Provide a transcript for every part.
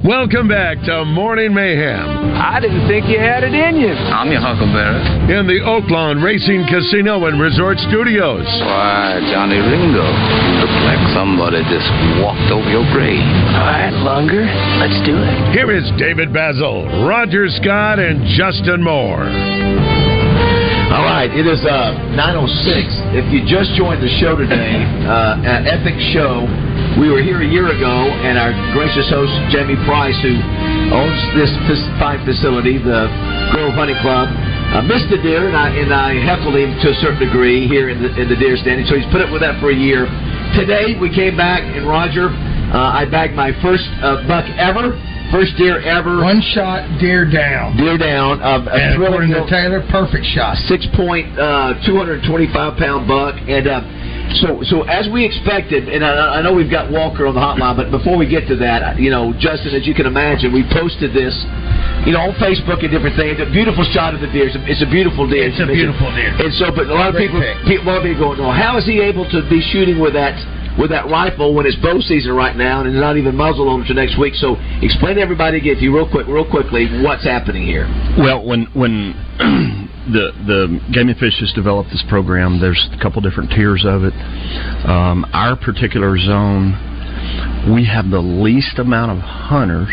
Welcome back to Morning Mayhem. I didn't think you had it in you. I'm your Huckleberry. In the Oaklawn Racing Casino and Resort Studios. Why, Johnny Ringo, you look like somebody just walked over your grave. All right, Lunger, let's do it. Here is David Bazzel, Roger Scott, and Justin Moore. All right, it is uh, 9.06. If you just joined the show today, uh, an epic show. We were here a year ago, and our gracious host, Jamie Price, who owns this fine facility, the Grove Hunting Club, uh, missed the deer, and I, and I heckled him to a certain degree here in the, in the deer standing, so he's put up with that for a year. Today, we came back, and Roger, uh, I bagged my first uh, buck ever. First deer ever. One shot, deer down. Deer down. A and according to Taylor, perfect shot. Six point, uh, 225 pound buck. And uh, so, so as we expected, and I, I know we've got Walker on the hotline, but before we get to that, you know, Justin, as you can imagine, we posted this, you know, on Facebook and different things. A beautiful shot of the deer. It's a, it's a beautiful deer. It's a beautiful deer. And so, but a lot of people, a lot of people going, "Well, how is he able to be shooting with that?" With that rifle, when it's bow season right now, and it's not even muzzle on until next week. So, explain to everybody again, if you real quick, real quickly, what's happening here. Well, when when the the Game and Fish has developed this program, there's a couple different tiers of it. Um, our particular zone, we have the least amount of hunters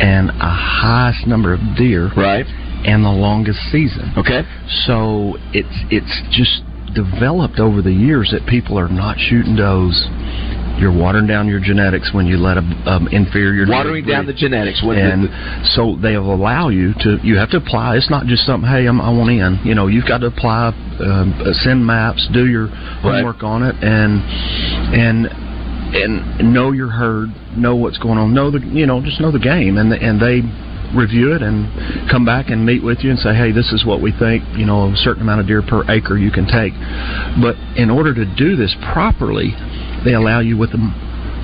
and a highest number of deer, right? And the longest season. Okay. So it's it's just developed over the years that people are not shooting does. You're watering down your genetics when you let a um, inferior Watering down the genetics. And so they will allow you to. You have to apply. It's not just something. Hey, I'm, I want in. You know, you've got to apply, um, uh, send maps, do your homework on it, and and and know your herd, know what's going on, know the you know just know the game, and and they review it and come back and meet with you and say, hey, this is what we think. You know, a certain amount of deer per acre you can take. But in order to do this properly, they allow you with a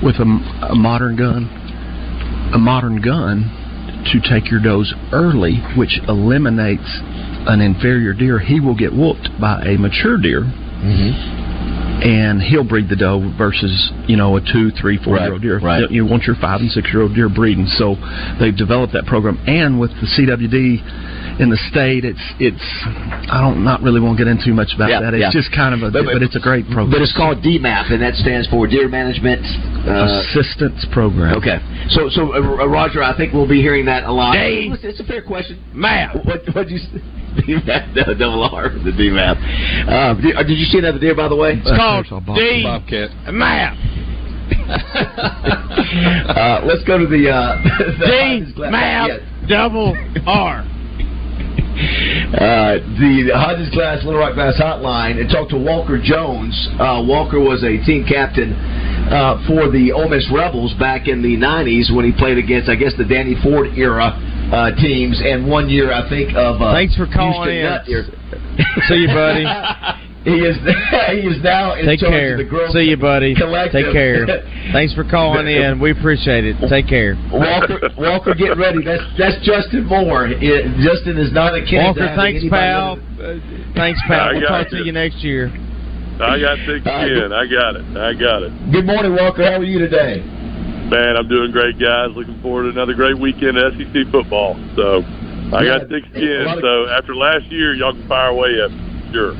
with a, a modern gun, a modern gun to take your does early, which eliminates an inferior deer. He will get whooped by a mature deer. Mm-hmm. And he'll breed the doe versus you know a two, three, four year old deer. right. You want your five and six year old deer breeding. So they've developed that program, and with the CWD in the state, it's it's I don't not really want to get into too much about Yeah, that. It's yeah. just kind of a, but, it's a great program. But it's called DMAP, and that stands for Deer Management uh, Assistance Program. Okay, so so uh, Roger, I think we'll be hearing that a lot. Dave. It's, it's a fair question. Map. What what you DMAP no, double R the DMAP? Uh, did, uh, did you see another deer by the way? It's called D Map. uh, let's go to the, uh, the D Map double R. Uh, the Hodges Glass Little Rock Glass Hotline and talked to Walker Jones. Uh, Walker was a team captain uh, for the Ole Miss Rebels back in the '90s when he played against, I guess, the Danny Ford era uh, teams, and one year I think of. Uh, Thanks for calling Houston in. Nutt. See you, buddy. he is he is now in Take charge care. of the Grove See you, buddy. Collective. Take care. Thanks for calling in. We appreciate it. Take care. Walker, Walker, get ready. That's that's Justin Moore. It- Justin is not a kid. Walker, thanks, pal. Uh, thanks, pal. I We'll got talk to you. you next year. I got thick skin. I got it. I got it. Good morning, Walker. How are you today? Man, I'm doing great, guys. Looking forward to another great weekend of SEC football. So I Yeah, got thick skin. of- So after last year, y'all can fire away at me. Sure.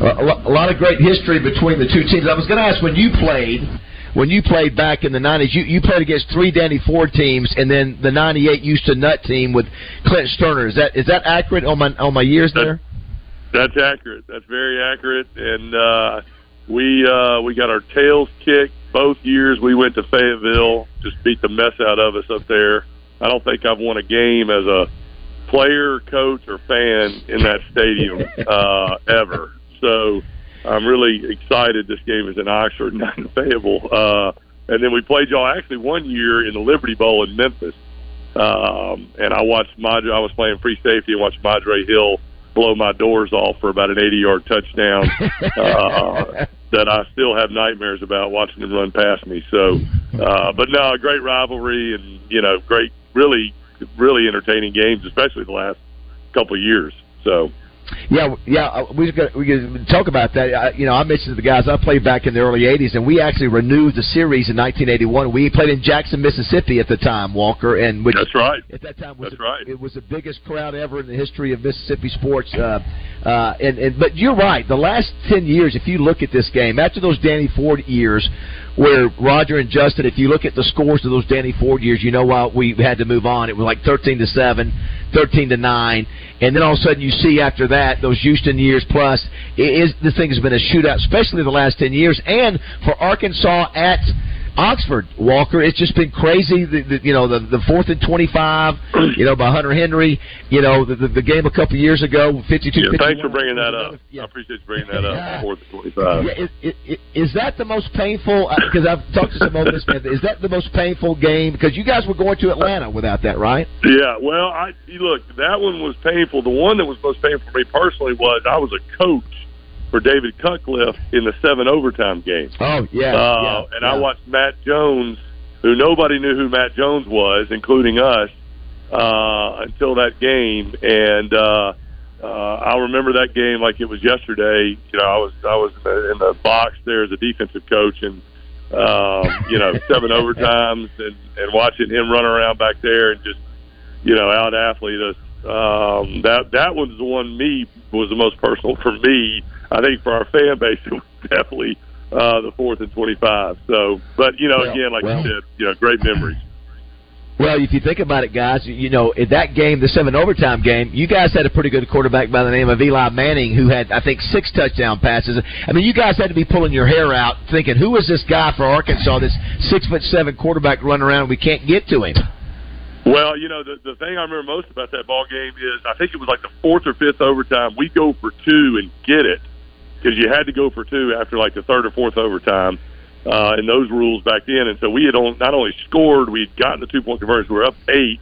a, lot of great history between the two teams. I was going to ask when you played, when you played back in the '90s, you, you played against three Danny Ford teams, and then the '98 Houston Nutt team with Clint Stoerner. Is that is that accurate on my on my years there? That's accurate. That's very accurate. And uh, we uh, we got our tails kicked both years. We went to Fayetteville, just beat the mess out of us up there. I don't think I've won a game as a player, coach, or fan in that stadium uh, ever. So I'm really excited. This game is in Oxford, not in Fayetteville. Uh, and then we played y'all actually one year in the Liberty Bowl in Memphis. Um, and I watched Madre. I was playing free safety and watched Madre Hill blow my doors off for about an 80 yard touchdown uh, that I still have nightmares about watching him run past me. So, uh, but no, a great rivalry and you know, great, really, really entertaining games, especially the last couple of years. So. Yeah, yeah, uh, we could, we could talk about that. I, you know, I mentioned to the guys I played back in the early '80s, and we actually renewed the series in 1981. We played in Jackson, Mississippi at the time, Walker, and which that's right. At that time, was that's a, right. It was the biggest crowd ever in the history of Mississippi sports. Uh, uh, and, and but you're right. The last ten years, if you look at this game, after those Danny Ford years, where Roger and Justin, if you look at the scores of those Danny Ford years, you know why we had to move on. It was like 13 to 7, 13 to 9, and then all of a sudden you see after that those Houston years plus, it is this thing has been a shootout, especially the last 10 years, and for Arkansas at Oxford, Walker. It's just been crazy. The, the, you know, the the fourth and twenty five, you know, by Hunter Henry. You know, the the, the game a couple years ago, fifty two. Yeah, thanks for bringing that up. Yeah. I appreciate you bringing that up. Fourth and twenty five. Yeah, is, is, is that the most painful? Because uh, I've talked to some of Miss fans. Is that the most painful game? Because you guys were going to Atlanta without that, right? Yeah. Well, I look. That one was painful. The one that was most painful for me personally was I was a coach for David Cutcliffe in the seven overtime game. Oh yeah, uh, yeah and yeah. I watched Matt Jones, who nobody knew who Matt Jones was, including us, uh, until that game. And uh, uh, I remember that game like it was yesterday. You know, I was I was in the, in the box there as a defensive coach, and um, you know, seven overtimes, and and watching him run around back there and just you know out athlete us. Um, that that was the one me was the most personal for me. I think for our fan base, it was definitely uh, the fourth and twenty-five. So, but you know, well, again, like well. you said, you know, great memories. Well, if you think about it, guys, you know, in that game, the seven overtime game, you guys had a pretty good quarterback by the name of Eli Manning, who had, I think, six touchdown passes. I mean, you guys had to be pulling your hair out, thinking, who is this guy for Arkansas, this six foot seven quarterback running around, and we can't get to him. Well, you know, the the thing I remember most about that ball game is I think it was like the fourth or fifth overtime. We go for two and get it because you had to go for two after like the third or fourth overtime, uh, and those rules back then. And so we had on, not only scored, we had gotten the two point conversion. We were up eight,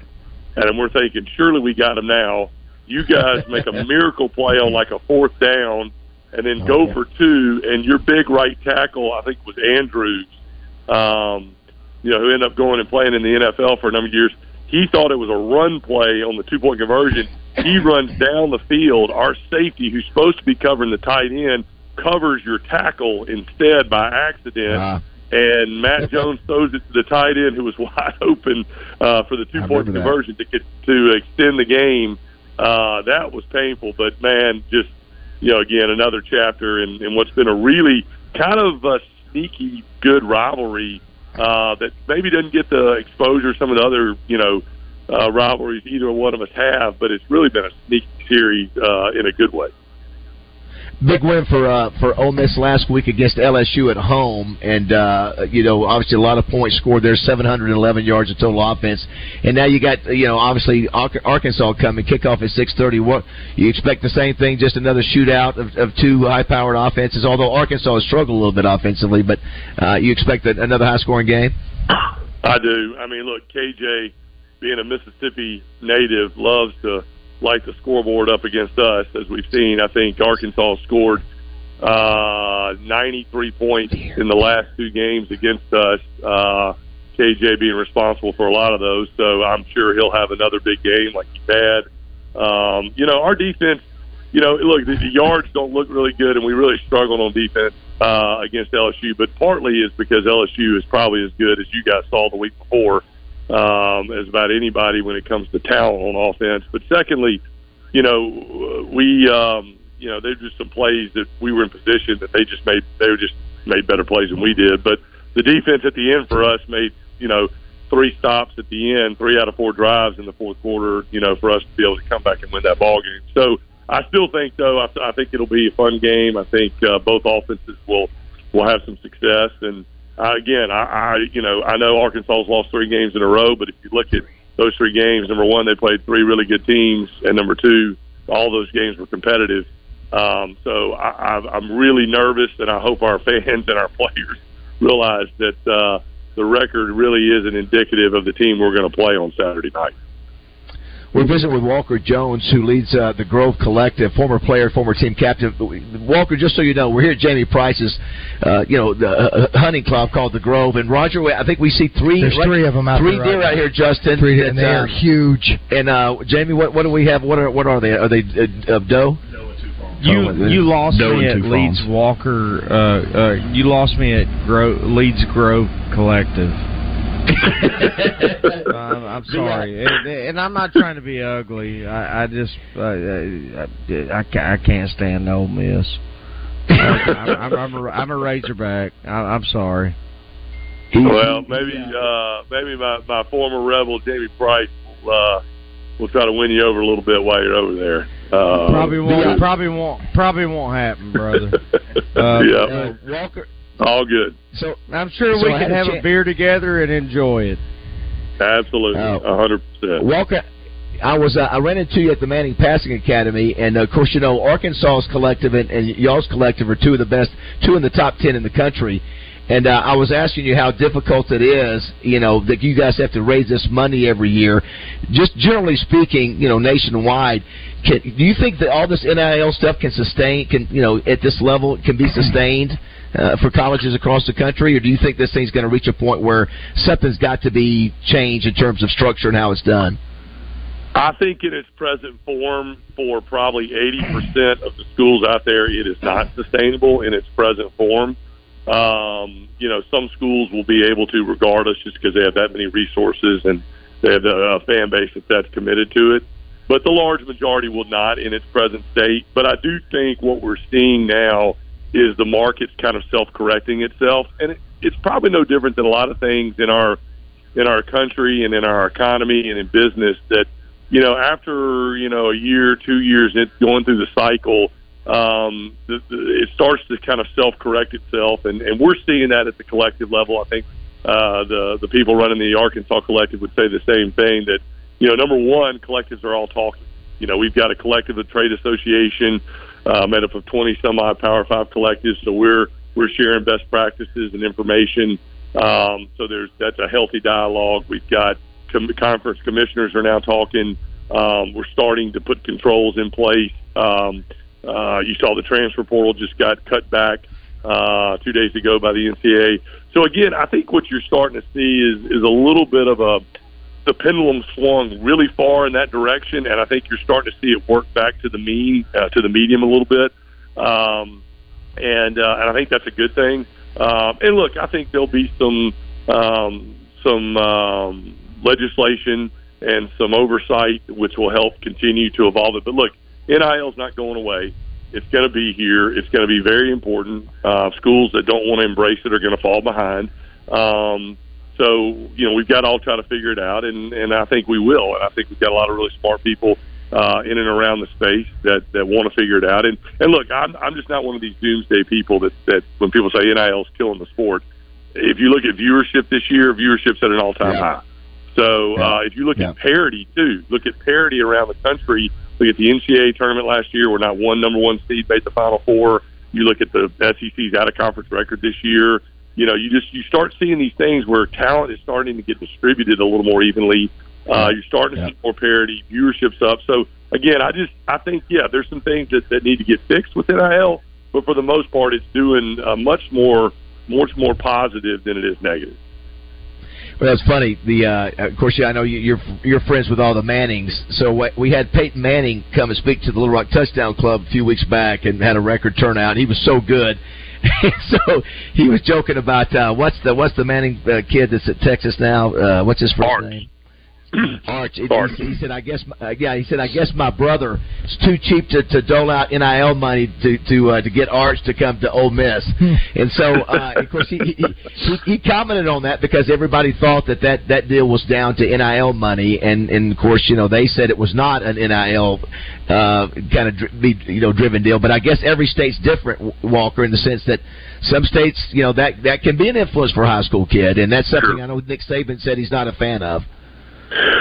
and we're thinking surely we got them now. You guys make a miracle play on like a fourth down, and then go for two, and your big right tackle, I think was Andrews, um, you know, who ended up going and playing in the NFL for a number of years. He thought it was a run play on the two point conversion. He runs down the field. Our safety, who's supposed to be covering the tight end, covers your tackle instead by accident. Uh, and Matt Jones throws it to the tight end, who was wide open uh, for the two point conversion to get to extend the game. Uh, that was painful, but man, just you know, again, another chapter in, in what's been a really kind of a sneaky good rivalry uh, that maybe doesn't get the exposure some of the other, you know, uh, rivalries either one of us have, but it's really been a sneaky series uh, in a good way. Big win for uh, for Ole Miss last week against LSU at home, and uh, you know obviously a lot of points scored there, 711 yards of total offense, and now you got you know obviously Arkansas coming kickoff at 6:30. What you expect the same thing, just another shootout of, of two high-powered offenses. Although Arkansas has struggled a little bit offensively, but uh, you expect that another high-scoring game. I do. I mean, look, KJ being a Mississippi native loves to light the scoreboard up against us, as we've seen. I think Arkansas scored uh, 93 points in the last two games against us. Uh, KJ being responsible for a lot of those, so I'm sure he'll have another big game like he's had. Um, you know, our defense. You know, look, the, the yards don't look really good, and we really struggled on defense uh, against LSU. But partly is because LSU is probably as good as you guys saw the week before um, as about anybody when it comes to talent on offense. But secondly, you know, we, um, you know, there's just some plays that we were in position that they just made, they were just made better plays than we did. But the defense at the end for us made, you know, three stops at the end, three out of four drives in the fourth quarter, you know, for us to be able to come back and win that ball game. So I still think, though, I, I think it'll be a fun game. I think uh, both offenses will will have some success and uh, again, I, I you know I know Arkansas's lost three games in a row, but if you look at those three games, number one, they played three really good teams, and number two, all those games were competitive. Um, so I, I, I'm really nervous, and I hope our fans and our players realize that uh, the record really isn't indicative of the team we're going to play on Saturday night. We're visiting with Walker Jones, who leads uh, the Grove Collective, former player, former team captain. Walker, just so you know, we're here at Jamie Price's, uh, you know, the uh, hunting club called the Grove. And Roger, I think we see three. There's right? three of them out three there deer right out now. here, Justin. Three, that, and they uh, are huge. And uh, Jamie, what what do we have? What are what are they? Are they uh, uh, doe? You you lost Doe me at leads. Walker. Uh, uh, you lost me at Gro- leads Grove Collective. Um, I'm sorry, and, and I'm not trying to be ugly. I, I just uh, I, I, I can't stand Ole Miss. I'm, I'm, I'm, a, I'm a Razorback. I, I'm sorry. Well, maybe uh, maybe my, my former rebel Jamie Price will uh, will try to win you over a little bit while you're over there. Uh, Probably won't. Probably won't. Probably won't happen, brother. Uh, yeah, Uh, Walker. All good. So I'm sure So we can had a have a beer together and enjoy it. Absolutely, Oh. a hundred percent. Welcome. I was uh, I ran into you at the Manning Passing Academy, and uh, of course you know Arkansas's collective and, and y'all's collective are two of the best, two in the top ten in the country. And uh, I was asking you how difficult it is, you know, that you guys have to raise this money every year. Just generally speaking, you know, nationwide, can, do you think that all this NIL stuff can sustain, can you know, at this level, can be sustained uh, for colleges across the country, or do you think this thing's going to reach a point where something's got to be changed in terms of structure and how it's done? I think in its present form, for probably 80% of the schools out there, it is not sustainable in its present form. Um, you know, some schools will be able to, regardless, just because they have that many resources and they have a, fan base that that's committed to it. But the large majority will not in its present state. But I do think what we're seeing now is the market's kind of self-correcting itself, and it, it's probably no different than a lot of things in our in our country and in our economy and in business that you know after you know a year, two years, it's going through the cycle. Um, the, the, it starts to kind of self-correct itself, and, and we're seeing that at the collective level. I think uh, the the people running the Arkansas collective would say the same thing. That you know, number one, collectives are all talking. You know, we've got a collective, a trade association, uh, made up of twenty some odd Power Five collectives. So we're we're sharing best practices and information. Um, so there's that's a healthy dialogue. We've got com- conference commissioners are now talking. Um, we're starting to put controls in place. Um, uh, you saw the transfer portal just got cut back uh, two days ago by the NCAA. So again, I think what you're starting to see is is a little bit of a the pendulum swung really far in that direction, and I think you're starting to see it work back to the mean uh, to the medium a little bit. Um, and uh, and I think that's a good thing. Um, and look, I think there'll be some um, some um, legislation and some oversight which will help continue to evolve it. But look, NIL is not going away. It's going to be here. It's going to be very important. Uh, schools that don't want to embrace it are going to fall behind. Um, so you know we've got to all try to figure it out, and and I think we will. And I think we've got a lot of really smart people uh, in and around the space that that want to figure it out. And and look, I'm I'm just not one of these doomsday people that that when people say NIL is killing the sport. If you look at viewership this year, viewership's at an all time Yeah. high. So uh, if you look Yeah. at parity too, look at parity around the country. Look at the NCAA tournament last year, where not one number one seed made the Final Four. You look at the SEC's out of conference record this year. You know, you just you start seeing these things where talent is starting to get distributed a little more evenly. Uh, you're starting to Yeah. see more parity, viewership's up. So again, I just I think yeah, there's some things that, that need to get fixed with NIL, but for the most part, it's doing uh, much more much more positive than it is negative. Well, that's funny. The uh, of course, yeah, I know you, you're you're friends with all the Mannings. So we had Peyton Manning come and speak to the Little Rock Touchdown Club a few weeks back, and had a record turnout. He was so good. so he was joking about uh, what's the what's the Manning uh, kid that's at Texas now? Uh, what's his first name? Arch. He, he said, "I guess, uh, yeah." He said, "I guess my brother is too cheap to, to dole out NIL money to to uh, to get Arch to come to Ole Miss." and so, uh, of course, he, he he he commented on that because everybody thought that that that deal was down to NIL money, and and of course, you know, they said it was not an NIL uh, kind of dri- be, you know driven deal. But I guess every state's different, Walker, in the sense that some states, you know, that that can be an influence for a high school kid, and that's something Sure. I know Nick Saban said he's not a fan of.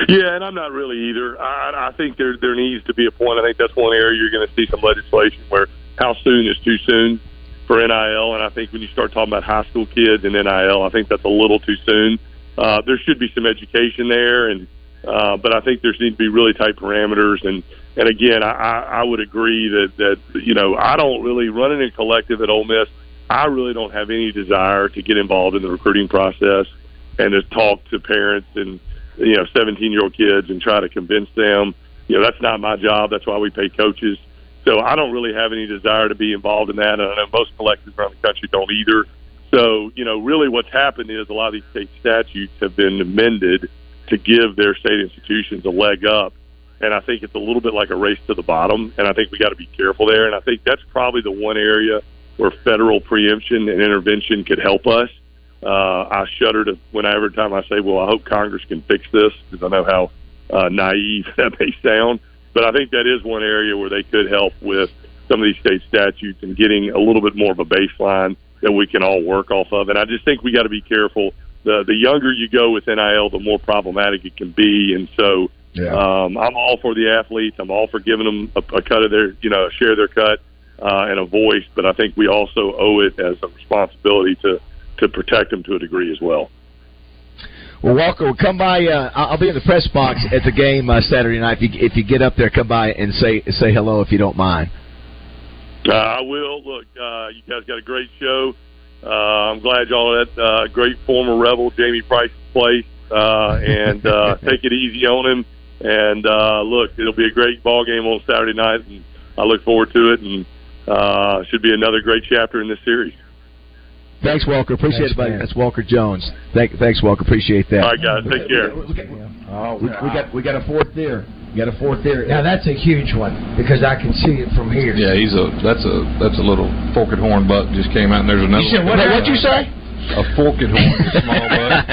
Yeah, and I'm not really either. I, I think there there needs to be a point. I think that's one area you're going to see some legislation where how soon is too soon for NIL, and I think when you start talking about high school kids and NIL, I think that's a little too soon. Uh, there should be some education there, and Uh, but I think there need to be really tight parameters. And and again, I, I, I would agree that that you know I don't really running a collective at Ole Miss. I really don't have any desire to get involved in the recruiting process and to talk to parents and you know 17 year old kids and try to convince them. You know that's not my job. That's why we pay coaches. So I don't really have any desire to be involved in that. And I know most collectives around the country don't either. So, you know, really what's happened is a lot of these state statutes have been amended to give their state institutions a leg up. And I think it's a little bit like a race to the bottom. And I think we got to be careful there. And I think that's probably the one area where federal preemption and intervention could help us. Uh, I shudder to whenever time I say, well, I hope Congress can fix this because I know how uh, naive that may sound. But I think that is one area where they could help with some of these state statutes and getting a little bit more of a baseline that we can all work off of. And I just think we got to be careful. The the younger you go with NIL, the more problematic it can be. And so Yeah. um, I'm all for the athletes. I'm all for giving them a, a cut of their, you know, share their cut uh, and a voice. But I think we also owe it as a responsibility to to protect them to a degree as well. Well, Walker, come by. Uh, I'll be in the press box at the game uh, Saturday night. If you, if you get up there, come by and say say hello if you don't mind. Uh, I will. Look, uh, you guys got a great show. Uh, I'm glad y'all at uh, great former Rebel Jamie Price's place, uh, and uh, take it easy on him. And uh, look, it'll be a great ball game on Saturday night, and I look forward to it. And uh, should be another great chapter in this series. Thanks, Walker. Appreciate Thanks, it, buddy. man. That's Walker Jones. Thank, thanks, Walker. Appreciate that. All right, guys, take care. Oh, we, we got we got a fourth there. We got a fourth there. Now that's a huge one because I can see it from here. Yeah, he's a that's a that's a little forked horn buck just came out and there's another. You said one. what? What'd you say? A forked horn, a small buck.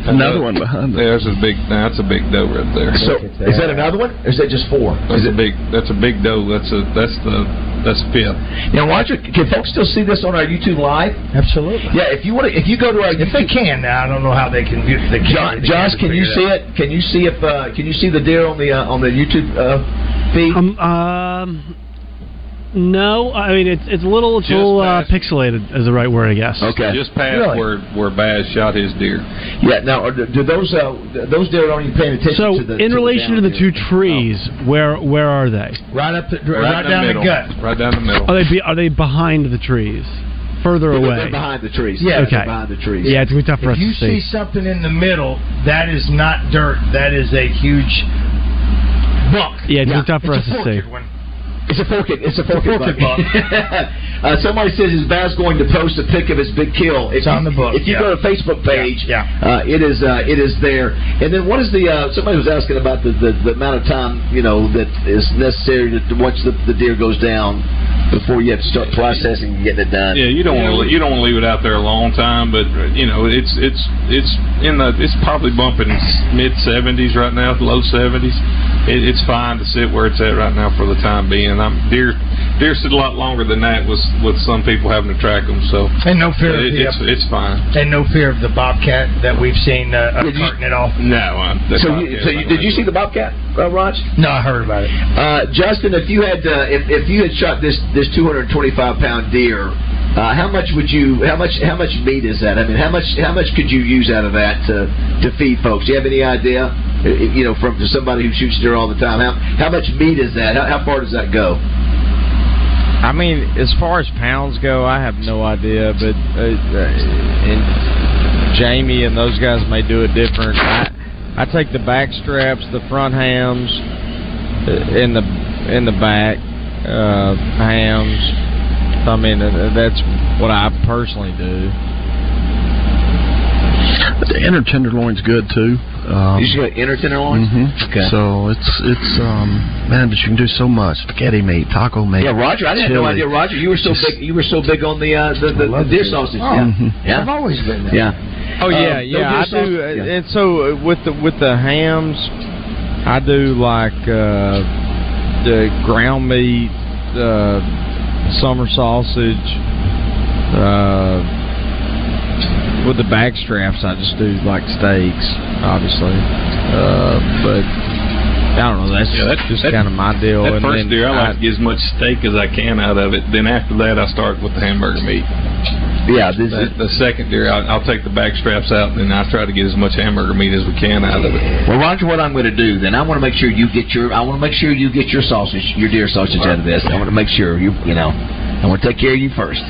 Another one behind Yeah, that's a big. That's a big doe right there. So is that another one? Or is that just four? That's a big. That's a big doe. That's a that's the that's fifth. Now, Roger, can folks still see this on our YouTube live? Absolutely. Yeah, if you want to, if you go to our If they can now, I don't know how they can view the John, Josh, can you see it? Can you see if uh, can you see the deer on the uh, on the YouTube uh, feed? Um, um, no, I mean it's it's a little it's a Just little uh, pixelated is the right word, I guess. Okay. Just past Really? where where Baz shot his deer. Yeah. Now, do those uh, those deer aren't even paying attention So, to the in to relation to the two deer? trees, where where are they? right up the, right, Right, down the the gut. Right down the middle. Are they be, are they behind the trees, further away? They're behind the trees. Yeah. Okay. Behind the trees. Yeah, it's gonna be tough for If us you to see. If you see something in the middle, that is not dirt. That is a huge buck. Yeah, it's Yeah, gonna be tough for It's us to see. one. It's a forked. It's a forked, forked buck. uh, somebody says is Baz going to post a pic of his big kill? If It's on you- the book, If you yeah. go to Facebook page, Yeah, Uh, it is uh, it is there. And then what is the? Uh, somebody was asking about the, the, the amount of time you know that is necessary to, to once the, the deer goes down before you have to start processing and getting it done. Yeah, you don't want to you don't want to leave it out there a long time, but you know it's it's it's in the it's probably bumping mid seventies right now, low seventies. It, it's fine to sit where it's at right now for the time being. I'm deer deer sit a lot longer than that with with some people having to track them, so and no fear of it, the it's it's fine. and no fear of the bobcat that we've seen uh, Did you- carting it off. No, uh, So, you, so you, did you see the bobcat, uh, Raj? No, I heard about it. Uh, Justin, if you had uh, if, if you had shot this this 225 pound deer, uh, how much would you how much how much meat is that? I mean, how much how much could you use out of that to to feed folks? Do you have any idea? Uh, You know, from somebody who shoots deer all the time, how how much meat is that? How, how far does that go? I mean, as far as pounds go, I have no idea, but uh, uh, and Jamie and those guys may do it different. I I take the back straps, the front hams, uh, in the in the back uh, hams. I mean, uh, that's what I personally do. The inner tenderloin's good too. Um, you just got inner tenderloins. mhm. Okay. So it's it's um man, but you can do so much. Spaghetti meat, taco meat. Yeah, Roger. I had no idea, Roger. You were so Just- big. You were so big on the uh, the, the, the deer sausage. Oh, yeah. Mhm. yeah. I've always been there. Yeah. Oh yeah, Um, yeah, no I deer sausage- do. uh, yeah. And so uh, with the with the hams, I do like uh, the ground meat, uh, summer sausage. Uh, with the back straps, I just do like steaks, obviously. Uh, but I don't know. That's, Yeah, that- just that- kind of my deal. That and first then deer, I like to get as much steak as I can out of it. Then after that, I start with the hamburger meat. Yeah, the, the second deer, I'll, I'll take the back straps out, and I try to get as much hamburger meat as we can out of it. Well, Roger, what I'm going to do then? I want to make sure you get your. I want to make sure you get your sausage, your deer sausage out of this. I want to make sure you. You know, I want to take care of you first.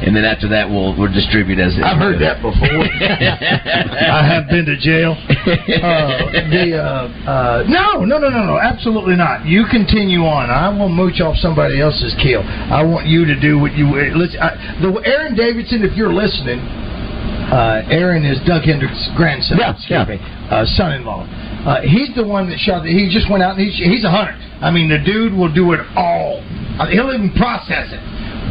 And then after that, we'll we'll distribute as I've heard that before. I have been to jail. Uh, the uh, uh, no, no, no, no, no, absolutely not. You continue on. I will mooch off somebody else's kill. I want you to do what you. Listen, I, the Aaron Davidson, if you're listening, uh, Aaron is Doug Hendricks' grandson. Yeah, excuse me, uh, son-in-law. Uh, he's the one that shot. The, he just went out and he's, he's a hunter. I mean, the dude will do it all. He'll even process it.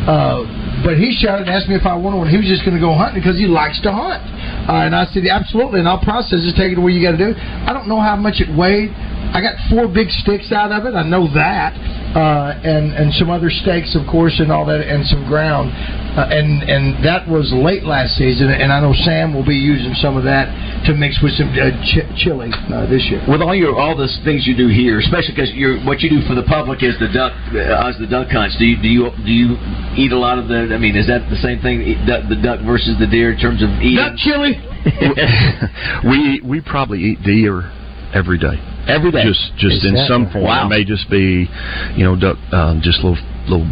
Uh, but he shot it and asked me if I wanted one. He was just going to go hunting because he likes to hunt. Uh, and I said, absolutely, and I'll process it, take it to where you got to do. I don't know how much it weighed. I got four big sticks out of it. I know that, uh, and and some other steaks, of course, and all that, and some ground, uh, and and that was late last season. And I know Sam will be using some of that to mix with some uh, ch- chili uh, this year. With all your all the things you do here, especially because you're what you do for the public is the duck, uh, the duck hunts. Do you do you do you eat a lot of the? I mean, is that the same thing? The duck versus the deer in terms of eating? Duck chili. we we probably eat deer every day. Every day? Just just Is in some form. Wow. It may just be, you know, duck, um, just little little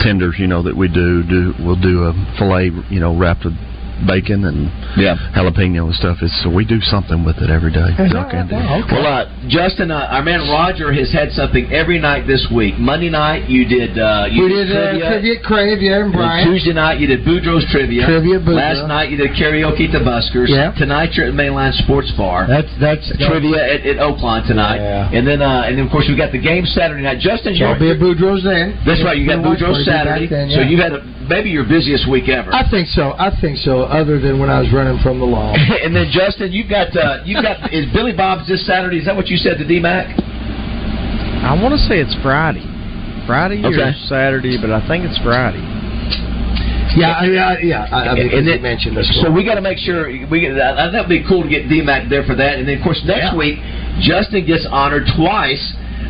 tenders, you know, that we do. Do we'll do a fillet, you know, wrapped with bacon and Yeah. jalapeno and stuff. It's so we do something with it every day. Duck and deer. Well, uh, Justin, uh, our man Roger has had something every night this week. Monday night you did uh, you we did uh, trivia. trivia, Crave, yeah, and And Brian. Tuesday night you did Boudreaux's trivia. Trivia, Boudreaux. Last night you did karaoke to Buskers. Yeah. Tonight you're at Mainline Sports Bar. That's that's trivia at, at Oaklawn tonight. Yeah. And then uh, and then of course we got the game Saturday night. Justin, So I'll be at Boudreaux's then. that's right. You got Watch Boudreaux Saturday. then, So you had a, maybe your busiest week ever. I think so. I think so. Other than when I was running from the law. and then Justin, you've got uh, you've got is Billy Bob's this Saturday? Is that what you said to D Mac? I want to say it's Friday, Friday or Saturday, but I think it's Friday. Yeah, I- yeah, yeah. I, I mean, And you then- mentioned this. So we got to make sure we get that. That'd be cool to get D Mac there for that. And then of course next Yeah. week, Justin gets honored twice.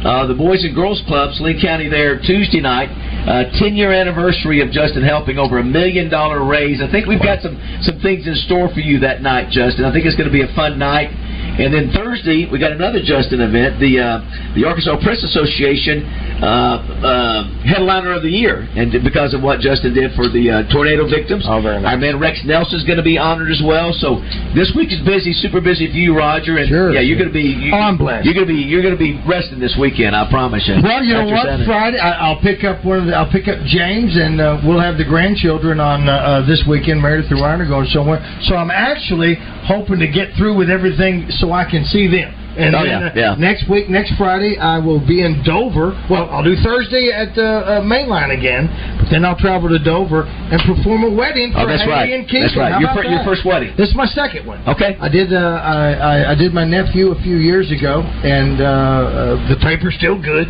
Uh, the Boys and Girls Clubs, Lee County, there Tuesday night. Uh, Ten year anniversary of Justin helping over a million dollar raise. I think we've got some some things in store for you that night, Justin. I think it's going to be a fun night. And then Thursday, we got another Justin event, the uh, the Arkansas Press Association uh, uh, headliner of the year, and because of what Justin did for the uh, tornado victims. Oh, very nice. Our man Rex Nelson is going to be honored as well. So this week is busy, super busy for you, Roger. And Sure. yeah, you're going to be. You, Oh, I'm blessed. You're going to be. You're going to be resting this weekend. I promise you. Well, you know what? Saturday. Friday, I, I'll pick up one of the. I'll pick up James, and uh, we'll have the grandchildren on uh, this weekend. Meredith and Ryan are going somewhere, so I'm actually hoping to get through with everything so I can see them. And Oh, then, yeah, uh, yeah. next week, next Friday, I will be in Dover. Well, I'll do Thursday at uh, uh, Mainline again, but then I'll travel to Dover and perform a wedding for Oh, that's Haley right. and Keegan. That's right. Your, fir- your first wedding. This is my second one. Okay. I did. Uh, I, I I did my nephew a few years ago, and uh, uh, the paper's still good.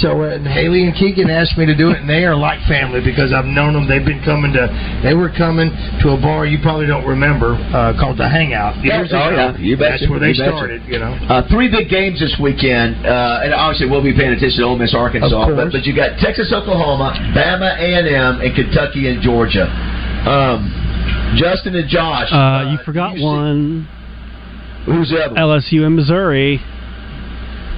So uh, and Haley and Keegan asked me to do it, and they are like family because I've known them. They've been coming to. They were coming to a bar you probably don't remember uh, called the Hangout years Oh, ago. yeah. You betcha. That's where they You betcha. started. You know. Uh, three big games this weekend, uh, and obviously we'll be paying attention to Ole Miss, Arkansas. Of. But, but you got Texas, Oklahoma, Bama, A and M, and Kentucky and Georgia. Um, Justin and Josh. Uh, you forgot one. Who's the other? one? LSU and Missouri.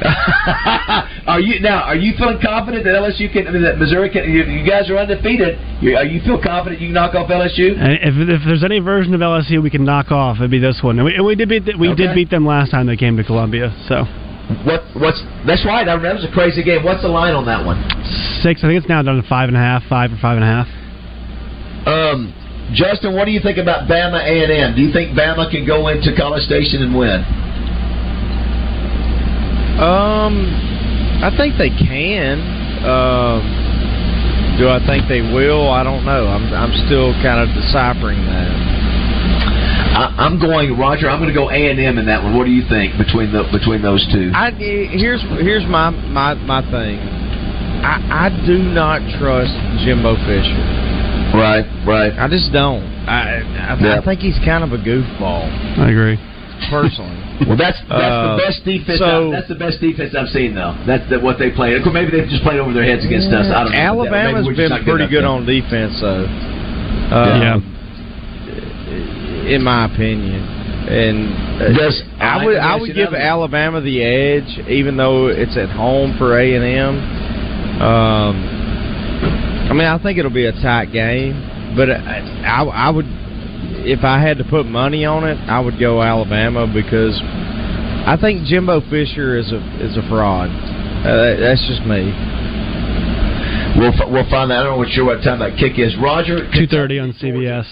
are you now? Are you feeling confident that LSU can? I mean, that Missouri can? You, you guys are undefeated. You, are you feel confident you can knock off LSU? If, if there's any version of LSU we can knock off, it'd be this one. And we, and we did beat the, we Okay. did beat them last time they came to Columbia. So What? What's? That's right. I remember it was a crazy game. What's the line on that one? six. I think it's now down to five and a half, five or five and a half. Um, Justin, what do you think about Bama A and M? Do you think Bama can go into College Station and win? Um, I think they can. Um, do I think they will? I don't know. I'm I'm still kind of deciphering that. I, I'm going, Roger. I'm going to go A and M in that one. What do you think between the between those two? I here's here's my my my thing. I I do not trust Jimbo Fisher. Right, right. I just don't. I I, Yeah. I think he's kind of a goofball, I agree. personally. Well, that's that's Uh, the best defense. so- I've, that's the best defense I've seen, though. That's the, what they played. Maybe they've just played over their heads against us. I don't know. Alabama's Maybe we're been pretty enough good on defense, though. Yeah. Um, in my opinion. And uh, Does- I would I would give know. Alabama the edge, even though it's at home for A and M. Um, I mean, I think it'll be a tight game, but I, I, I would, if I had to put money on it, I would go Alabama because I think Jimbo Fisher is a is a fraud. Uh, that's just me. We'll f- we'll find out. I don't know what sure what time that kick is. Roger, Two thirty on CBS.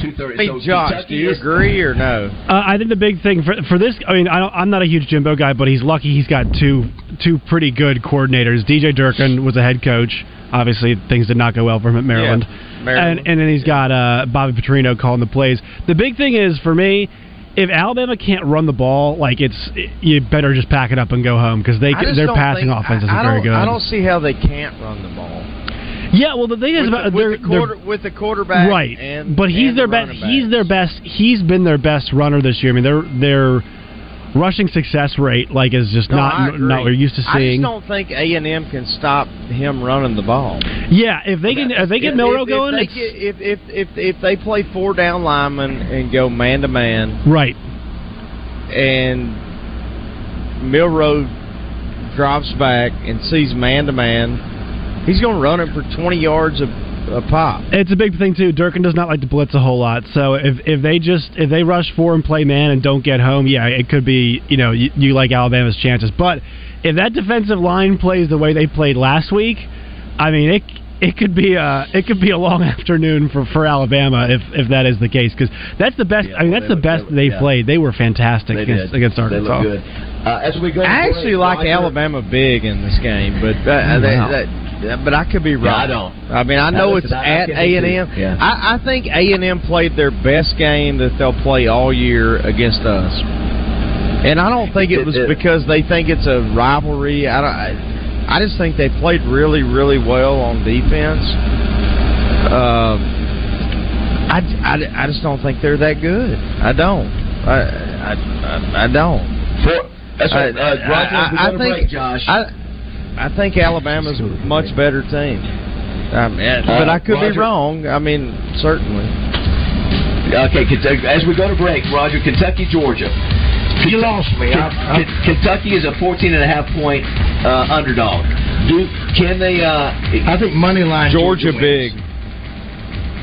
Two thirty. Hey, Josh, do you agree or no? Uh, I think the big thing for for this, I mean, I don't, I'm not a huge Jimbo guy, but he's lucky he's got two two pretty good coordinators. DJ Durkin was a head coach. Obviously, things did not go well for him at Maryland. Maryland. And, and then he's got uh, Bobby Petrino calling the plays. The big thing is for me, if Alabama can't run the ball, like it's you better just pack it up and go home because they I just their passing think- offense isn't very good. I don't see how they can't run the ball. Yeah, well, the thing is with about the, they're, with, the quarter, with the quarterback, right, And, but he's and their the best. He's their best. He's been their best runner this year. I mean, their their rushing success rate like is just No, not not what you're used to seeing. I just don't think A and M can stop him running the ball. Yeah, if they can if they get If- Milroe if, going, if it's, get, if, if if if they play four down linemen and go man to man, right. and Milroe drops back and sees man to man, he's going to run it for twenty yards a, a pop. It's a big thing too. Durkin does not like to blitz a whole lot, so if if they just if they rush four and play man and don't get home, yeah, it could be you know you, you like Alabama's chances. But if that defensive line plays the way they played last week, I mean it it could be a it could be a long afternoon for, for Alabama if if that is the case because that's the best. I mean well, that's they the look- best they- they yeah. played. They were fantastic They against did. against They Arkansas. look good. Uh, as we go, I break, actually like Roger- Alabama big in this game, but uh, that, wow. that, but I could be Yeah, wrong. I don't. I mean, I know listen, it's I- I at A and do- M. yeah. I, I think A and M played their best game that they'll play all year against us, and I don't think it It- was it- because they think it's a rivalry. I don't. I, I just think they played really, really well on defense. Um, I, I, I just don't think they're that good. I don't. I I, I, I don't. For, that's right. I- Uh, Roger, we I- I think- break, Josh. I I think Alabama's a much better team. Um, but I could Roger. be wrong. I mean, certainly. Okay, as we go to break, Roger, Kentucky, Georgia. You lost me. Ken- I- I- Ken- Kentucky is a 14 and a half point uh, underdog. Do can they? Uh, I think money line Georgia wins. big.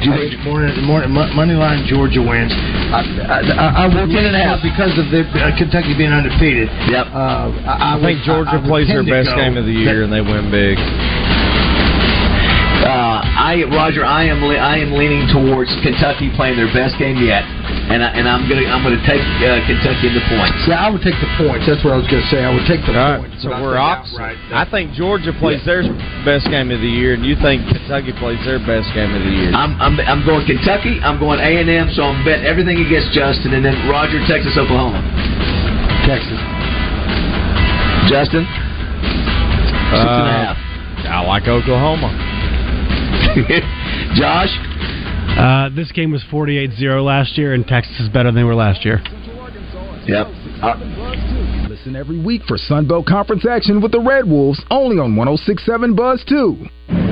Do you think morning, morning, mo- money line Georgia wins? I, I, I, I would 14 and a because of the uh, Kentucky being undefeated. Yep. Uh, I, I think Georgia plays their best game of the year and they win big. Uh, I Roger, I am le- I am leaning towards Kentucky playing their best game yet, and I, and I'm gonna I'm gonna take uh, Kentucky in the points. Yeah, I would take the points. That's what I was going to say. I would take the All right, points. so but I we're think opposite. I think Georgia plays their best game of the year, and you think Kentucky plays their best game of the year. I'm, I'm I'm going Kentucky. I'm going A and M. So I'm betting everything against Justin, and then Roger, Texas, Oklahoma. Texas. Justin, six and a half. I like Oklahoma. Josh, Uh, this game was 48-0 last year, and Texas is better than they were last year. yep. Uh, Listen every week for Sunbelt Conference action with the Red Wolves only on 1067 Buzz 2.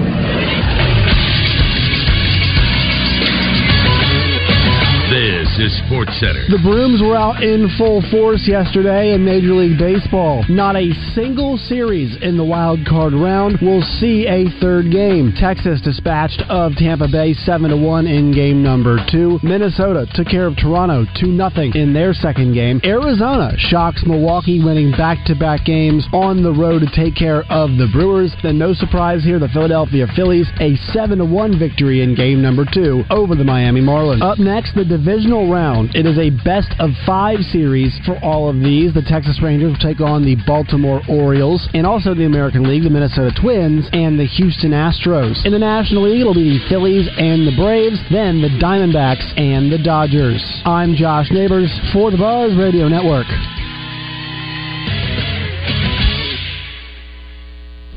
Sports Center. The Brooms were out in full force yesterday in Major League Baseball. Not a single series in the wild card round will see a third game. Texas dispatched of Tampa Bay 7 to 1 in game number 2. Minnesota took care of Toronto 2 0 in their second game. Arizona shocks Milwaukee winning back-to-back games on the road to take care of the Brewers. Then no surprise here, the Philadelphia Phillies a 7 to 1 victory in game number 2 over the Miami Marlins. Up next, the divisional round. It is a best of 5 series for all of these. The Texas Rangers will take on the Baltimore Orioles and also the American League, the Minnesota Twins and the Houston Astros. In the National League, it'll be the Phillies and the Braves, then the Diamondbacks and the Dodgers. I'm Josh Neighbors for the Buzz Radio Network.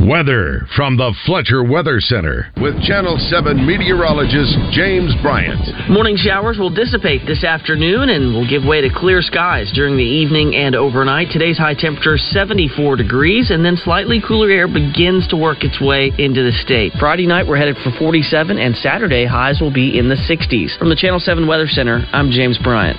Weather from the Fletcher Weather Center. With Channel 7 meteorologist James Bryant. Morning showers will dissipate this afternoon and will give way to clear skies during the evening and overnight. Today's high temperature 74 degrees, and then slightly cooler air begins to work its way into the state. Friday night we're headed for 47, and Saturday highs will be in the 60s. From the Channel 7 Weather Center, I'm James Bryant.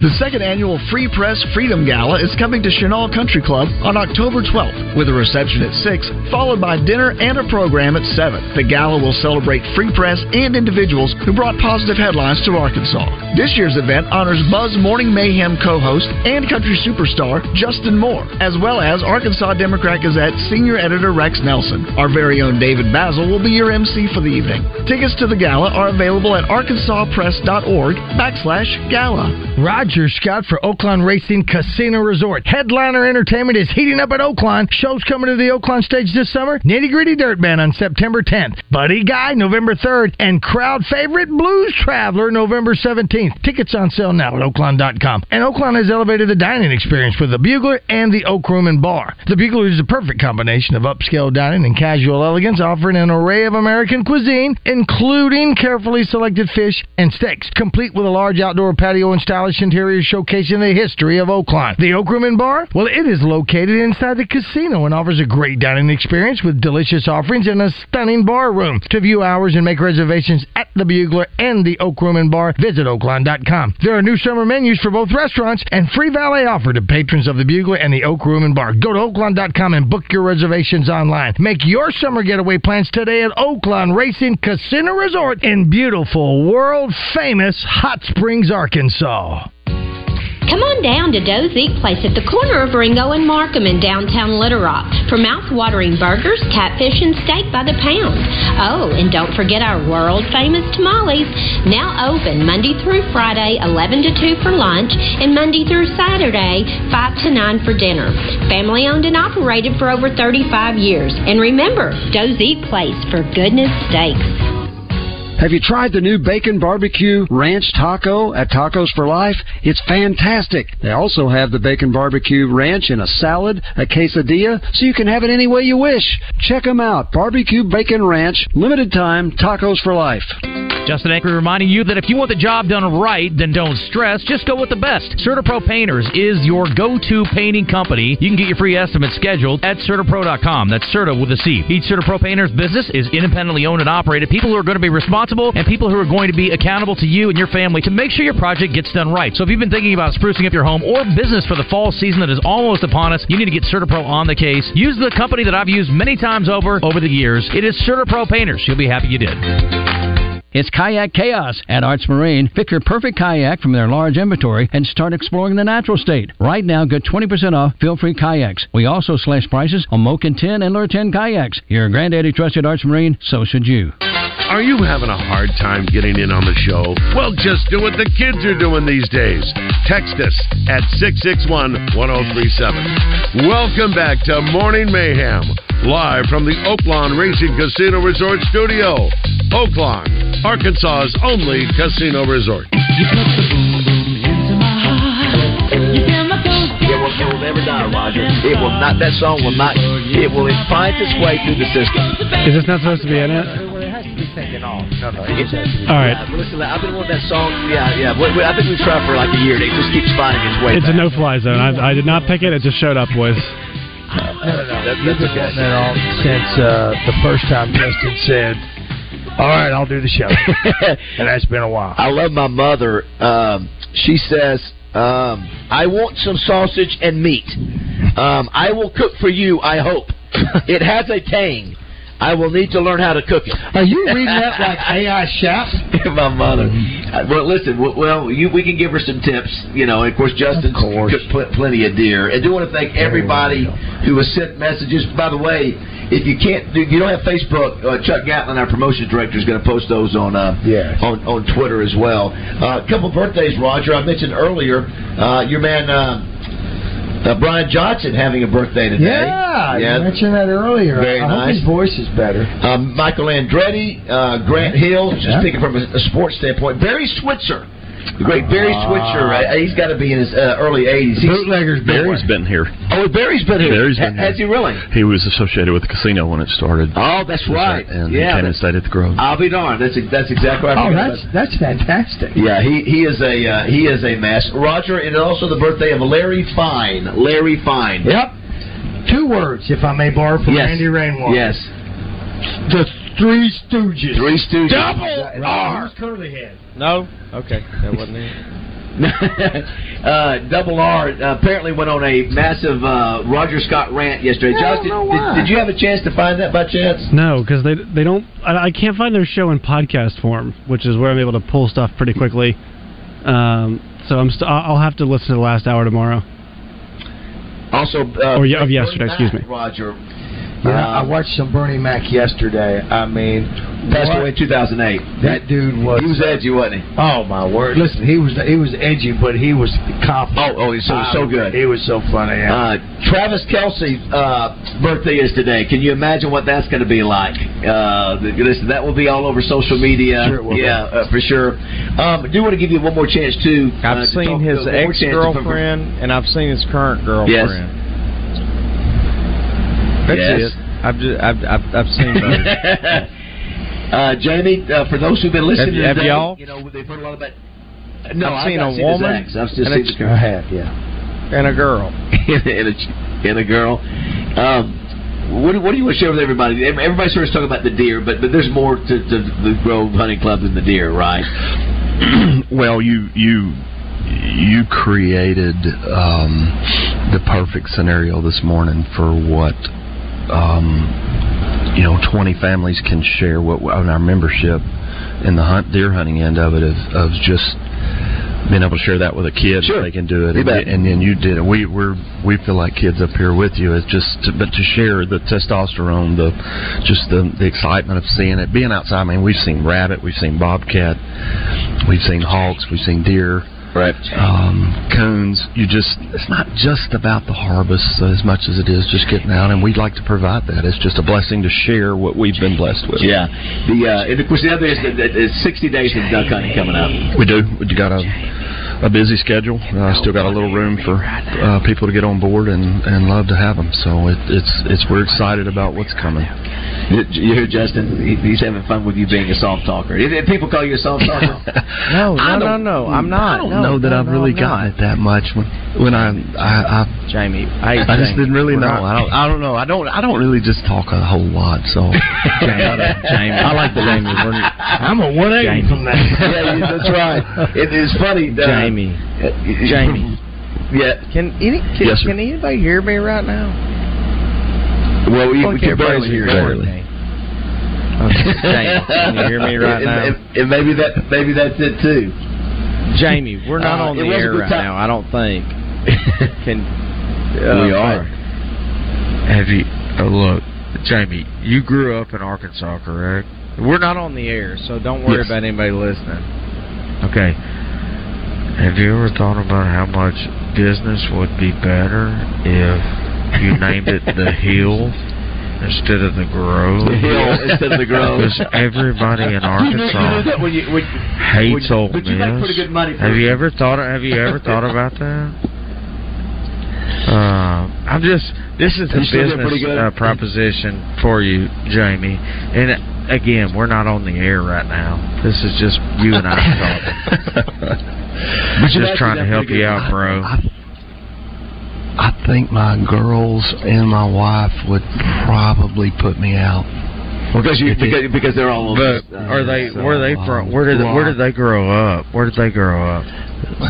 The second annual Free Press Freedom Gala is coming to Chenal Country Club on October 12th with a reception at 6, followed by dinner and a program at 7. The gala will celebrate free press and individuals who brought positive headlines to Arkansas. This year's event honors Buzz Morning Mayhem co host and country superstar Justin Moore, as well as Arkansas Democrat Gazette senior editor Rex Nelson. Our very own David Bazzel will be your MC for the evening. Tickets to the gala are available at arkansaspress.org backslash gala. Roger Scott for Oaklawn Racing Casino Resort. Headliner entertainment is heating up at Oaklawn. Shows coming to the Oaklawn stage this summer. Nitty Gritty Dirt Band on September 10th. Buddy Guy November 3rd. And crowd favorite Blues Traveler November 17th. Tickets on sale now at Oaklawn.com. And Oaklawn has elevated the dining experience with the Bugler and the Oak Room and Bar. The Bugler is a perfect combination of upscale dining and casual elegance, offering an array of American cuisine, including carefully selected fish and steaks, complete with a large outdoor patio and stylish interior showcasing the history of Oaklawn. The Oak Room and Bar? Well, it is located inside the casino and offers a great dining experience with delicious offerings and a stunning bar room. To view hours and make reservations at the Bugler and the Oak Room and Bar, visit Oaklawn.com. There are new summer menus for both restaurants and free valet offer to patrons of the Bugler and the Oak Room and Bar. Go to Oaklawn.com and book your reservations online. Make your summer getaway plans today at Oaklawn Racing Casino Resort in beautiful, world famous Hot Springs, Arkansas. Come on down to Doe's Eat Place at the corner of Ringo and Markham in downtown Little Rock for mouth-watering burgers, catfish, and steak by the pound. Oh, and don't forget our world-famous tamales, now open Monday through Friday, 11 to 2 for lunch, and Monday through Saturday, 5 to 9 for dinner. Family-owned and operated for over 35 years. And remember, Doe's Eat Place for goodness steaks. Have you tried the new bacon barbecue ranch taco at Tacos for Life? It's fantastic. They also have the bacon barbecue ranch in a salad, a quesadilla, so you can have it any way you wish. Check them out. Barbecue Bacon Ranch, limited time, Tacos for Life. Justin Acree reminding you that if you want the job done right, then don't stress. Just go with the best. CertaPro Painters is your go-to painting company. You can get your free estimate scheduled at CertaPro.com. That's Certa with a C. Each CertaPro Painters business is independently owned and operated. People who are going to be responsible and people who are going to be accountable to you and your family to make sure your project gets done right. So if you've been thinking about sprucing up your home or business for the fall season that is almost upon us, you need to get CertaPro on the case. Use the company that I've used many times over over the years. It is CertaPro Painters. You'll be happy you did. It's Kayak Chaos at Arts Marine. Pick your perfect kayak from their large inventory and start exploring the natural state. Right now, get 20% off feel-free kayaks. We also slash prices on Moken 10 and Lure 10 kayaks. Your granddaddy trusted Arts Marine, so should you. Are you having a hard time getting in on the show? Well, just do what the kids are doing these days. Text us at 661 1037. Welcome back to Morning Mayhem, live from the Oaklawn Racing Casino Resort Studio. Oaklawn, Arkansas's only casino resort. It will, it will never die, Roger. It will not. That song will not. It will find its way through the system. Is this not supposed to be in it? It has to be taken off. No, no. All right. Yeah, listen, I've been wanting that song. Yeah, yeah. We, we, I think we've tried for like a year. and It just keeps finding its way. It's a no-fly zone. I, I did not pick it. It just showed up, boys. That, You've that's been okay. wanting that all since uh, the first time Justin said, "All right, I'll do the show," and that's been a while. I love my mother. Um, she says, um, "I want some sausage and meat. Um, I will cook for you. I hope it has a tang. I will need to learn how to cook it." Are you reading that like AI chef? my mother. Uh, Well, listen. Well, you, we can give her some tips. You know, and of course, Justin's cooked pl- plenty of deer. I do want to thank everybody who has sent messages. By the way, if you can't, if you don't have Facebook, uh, Chuck Gatlin, our promotions director, is going to post those on uh, on on Twitter as well. Uh, a couple birthdays, Roger. I mentioned earlier. Uh, your man. Uh, Brian Johnson having a birthday today. Yeah, you mentioned that earlier. Very I nice. hope his voice is better. Um, Michael Andretti, uh, Grant Hill, just Yeah. thinking from a, a sports standpoint. Barry Switzer, the great Barry Ah. Switzer. Uh, he's got to be in his uh, early 80s. He's- Bootleggers Barry's been here. Oh, Barry's been here. Barry's been Ha- Has he really? He was associated with the casino when it started. Oh, that's right. And Yeah, he came and stayed at the Grove. I'll be darned. That's that's exactly right. I Oh, that's that's fantastic. Yeah, he he is a uh, he is a mess. Roger, it is also the birthday of Larry Fine. Larry Fine. Yep. Two words, if I may borrow from Yes. Randy Rainwater. Yes. The Three Stooges. Three Stooges. Double R. Curly head. No? Okay, that wasn't it. uh, Double R uh, apparently went on a massive uh, Roger Scott rant yesterday. Josh, did, did, did you have a chance to find that by chance? No, because they they don't. I, I can't find their show in podcast form, which is where I'm able to pull stuff pretty quickly. Um, so I'm st- I'll I'll have to listen to the last hour tomorrow. Also, uh, Or, yeah, of yesterday, excuse me. Roger. Yeah, Uh, I watched some Bernie Mac yesterday. I mean, Passed what- away in 2008. That dude was. He was edgy, wasn't he? Oh my word! Listen, he was he was edgy, but he was confident. Oh, oh, he's so so good. He was so funny. Yeah. Uh, Travis Kelce's uh, birthday is today. Can you imagine what that's going to be like? Uh, listen, that will be all over social media. Sure it will. yeah, uh, for sure. Um, I do want to give you one more chance too. uh, I've to seen talk- his one more chance ex to- girlfriend and I've seen his current girlfriend. That's Yes. it. I've just I've I've, I've seen both. uh, Jamie, uh, for those who've been listening Have- have today, y'all? you know they've heard a lot about. No, I've seen a his woman. I've just and seen a the girl. I yeah. and a girl. and a and a girl. Um, what, do- what do you want to share with everybody? Ev- Everybody sort of talking about the deer, but but there's more to, to the Grove Hunting Club than the deer, right? well, you you you created um, the perfect scenario this morning for what um, you know 20 families can share what on our membership in the hunt deer hunting end of it of, of just being able to share that with a kid Sure. they can do it. And, and then you did it. We we're we feel like kids up here with you. It's just to, but to share the testosterone the just the the excitement of seeing it. Being outside I mean we've seen rabbit we've seen bobcat we've seen hawks we've seen deer right um coons you just it's not just about the harvest as much as it is just getting out and we'd like to provide that it's just a blessing to share what we've been blessed with Yeah. The uh, and of course the other is that that it's 60 days of duck hunting coming up. We do. We got a a busy schedule. I still got a little room for uh, people to get on board and and love to have them. So it, it's it's we're excited about what's coming. You you hear Justin? He's having fun with you being a soft talker. If, if people call you a soft talker, No, no, no, no. I'm not. I don't No, know that no, I've no, really I'm gotten it that much when when I I, I Jamie. Hey, I just didn't really know. not- I don't. I don't know. I don't. I don't really just talk a whole lot. So Jamie, I like the name. I'm a 180 from that. yeah, that's right. It is funny. Uh, Jamie. uh, Jamie. Yeah. Can any can, Yes, can anybody hear me right now? Well, we, we can everybody's barely hear you. me. Okay, Jamie, can you hear me right and, now? And, and maybe that maybe that's it too. Jamie, we're not Uh, on the air right time. now. I don't think. Can We uh, are. Have you uh, look, Jamie? You grew up in Arkansas, correct? We're not on the air, so don't worry Yes. about anybody listening. Okay. Have you ever thought about how much business would be better if you named it the Hill instead of the Grove? The Hill instead of the Grove. Because everybody in You knew, you Arkansas knew that when you, when, hates when, Ole you Miss. For Have you ever thought? Have you ever thought about that? Uh, I'm just. This is a You business uh, proposition for you, Jamie. And again, we're not on the air right now. This is just you and I talking. But just trying to help you out, bro. I think my girls and my wife would probably put me out. Because you because, because they're all. But uh, are they? so, Where are they from? Where did uh, Where did they grow up? Where did they grow up?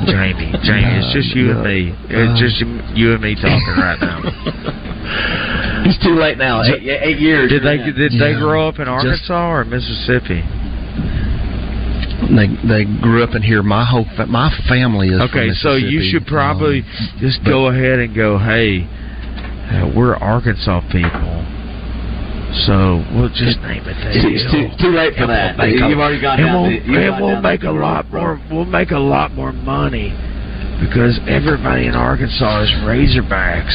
Jamie, Jamie, it's just you and me. It's just you and me talking right now. It's too late now. Eight, eight years. Did they Yeah. did they grow up in Just- Arkansas or Mississippi? They they grew up in here. My whole fa- my family is. from Okay, so you should probably Um, just but- go ahead and go, hey, uh, we're Arkansas people. So we'll just name it the It's, it's too, too late for And that. we'll You've a- already gone and down. we'll, the- and gone we'll make a lot bro. more. We'll make a lot more money because everybody in Arkansas is Razorbacks.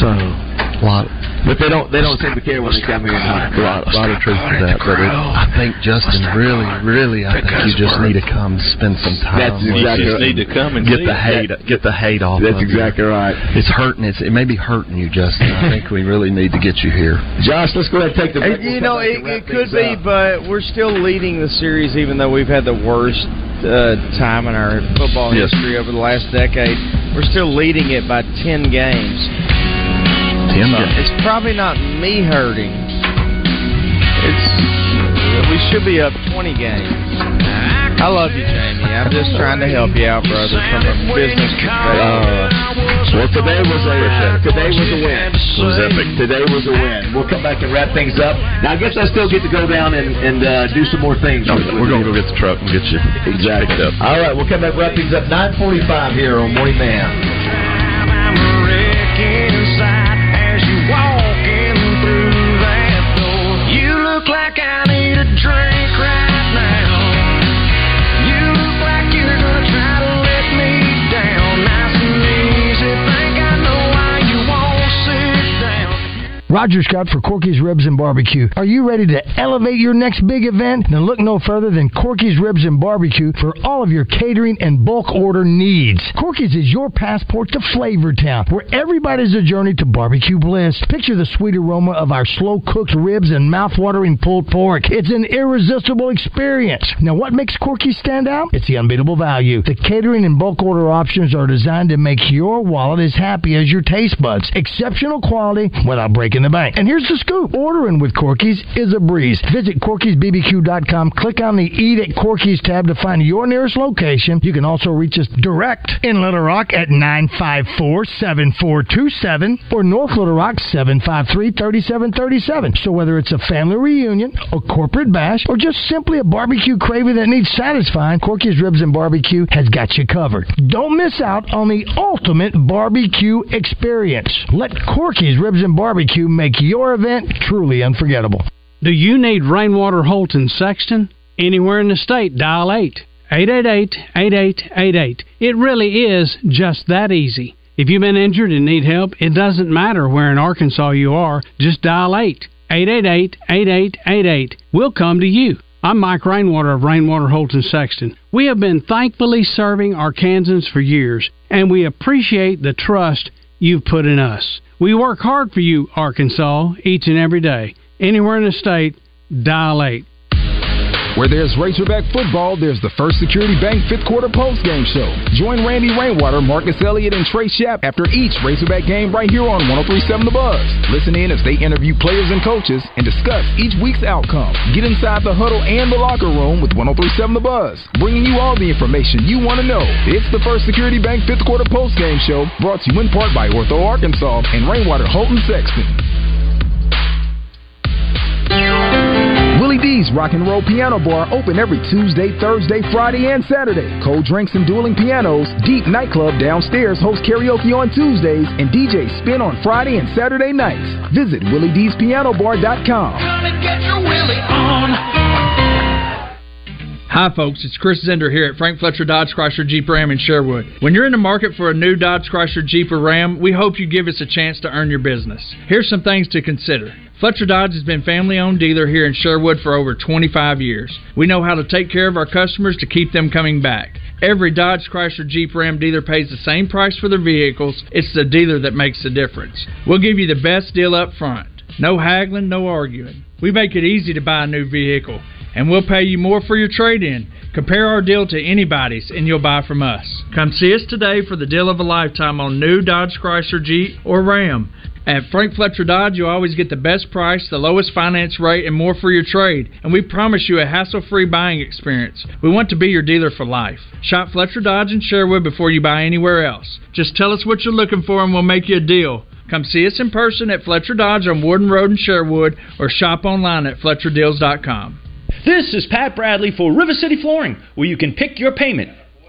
So, a lot. But they don't they don't seem to care when they come here and hunt. A lot, lot of truth to that, but it, I think Justin really, really, I think you just need to come spend some time. That's with exactly us. right. Need to come and get the it. hate, get the hate off. That's of you. exactly right. It's hurting. It's, it may be hurting you, Justin. I think we really need to get you here. Josh, let's go ahead and take the. It- you know, it, it could be, but we're still leading the series, even though we've had the worst uh, time in our football Yes. history over the last decade. We're still leading it by ten games. Ten So. It's probably not me hurting. It's we should be up twenty games. I love you, Jamie. I'm just trying to help you out, brother, from a business perspective. Uh, well, today was a uh, today was a win. It was epic. Today was a win. We'll come back and wrap things up. Now, I guess I still get to go down and and uh, do some more things. No, with- we're gonna go get the truck and get you Exactly. picked up. All right, we'll come back wrap things up. 9:45 here on Morning Man. Look like Roger Scott for Corky's Ribs and Barbecue. Are you ready to elevate your next big event? Then look no further than Corky's Ribs and Barbecue for all of your catering and bulk order needs. Corky's is your passport to Flavor Town, where everybody's a journey to barbecue bliss. Picture the sweet aroma of our slow cooked ribs and mouth-watering pulled pork. It's an irresistible experience. Now, what makes Corky's stand out? It's the unbeatable value. The catering and bulk order options are designed to make your wallet as happy as your taste buds. Exceptional quality without breaking the bank. And here's the scoop. Ordering with Corky's is a breeze. Visit Corky'sBBQ.com. Click on the Eat at Corky's tab to find your nearest location. You can also reach us direct in Little Rock at 954-7427 or North Little Rock 753-3737. So whether it's a family reunion, a corporate bash, or just simply a barbecue craving that needs satisfying, Corky's Ribs and Barbecue has got you covered. Don't miss out on the ultimate barbecue experience. Let Corky's Ribs and Barbecue make your event truly unforgettable. Do you need Rainwater Holt and Sexton? Anywhere in the state, dial 8. 888-8888. It really is just that easy. If you've been injured and need help, it doesn't matter where in Arkansas you are, just dial 8. 888-8888. We'll come to you. I'm Mike Rainwater of Rainwater Holt and Sexton. We have been thankfully serving Arkansans for years, and we appreciate the trust you've put in us. We work hard for you, Arkansas, each and every day. Anywhere in the state, dial 8. Where there's Razorback football, there's the First Security Bank fifth quarter post game show. Join Randy Rainwater, Marcus Elliott, and Trey Shapp after each Razorback game right here on 1037 The Buzz. Listen in as they interview players and coaches and discuss each week's outcome. Get inside the huddle and the locker room with 1037 The Buzz, bringing you all the information you want to know. It's the First Security Bank fifth quarter post game show brought to you in part by Ortho Arkansas and Rainwater Holt and Sexton. Willie D's Rock and Roll Piano Bar open every Tuesday, Thursday, Friday, and Saturday. Cold drinks and dueling pianos. Deep Nightclub downstairs hosts karaoke on Tuesdays and DJ Spin on Friday and Saturday nights. Visit WillieD'sPianoBar.com. Gonna get your Willie on. Hi, folks. It's Chris Zender here at Frank Fletcher Dodge Chrysler Jeep Ram in Sherwood. When you're in the market for a new Dodge Chrysler Jeep or Ram, we hope you give us a chance to earn your business. Here's some things to consider. Fletcher Dodge has been family owned dealer here in Sherwood for over 25 years. We know how to take care of our customers to keep them coming back. Every Dodge Chrysler Jeep Ram dealer pays the same price for their vehicles. It's the dealer that makes the difference. We'll give you the best deal up front. No haggling, no arguing. We make it easy to buy a new vehicle, and we'll pay you more for your trade in. Compare our deal to anybody's, and you'll buy from us. Come see us today for the deal of a lifetime on new Dodge Chrysler Jeep or Ram. At Frank Fletcher Dodge, you'll always get the best price, the lowest finance rate, and more for your trade. And we promise you a hassle free buying experience. We want to be your dealer for life. Shop Fletcher Dodge in Sherwood before you buy anywhere else. Just tell us what you're looking for, and we'll make you a deal. Come see us in person at Fletcher Dodge on Warden Road in Sherwood or shop online at FletcherDeals.com. This is Pat Bradley for River City Flooring, where you can pick your payment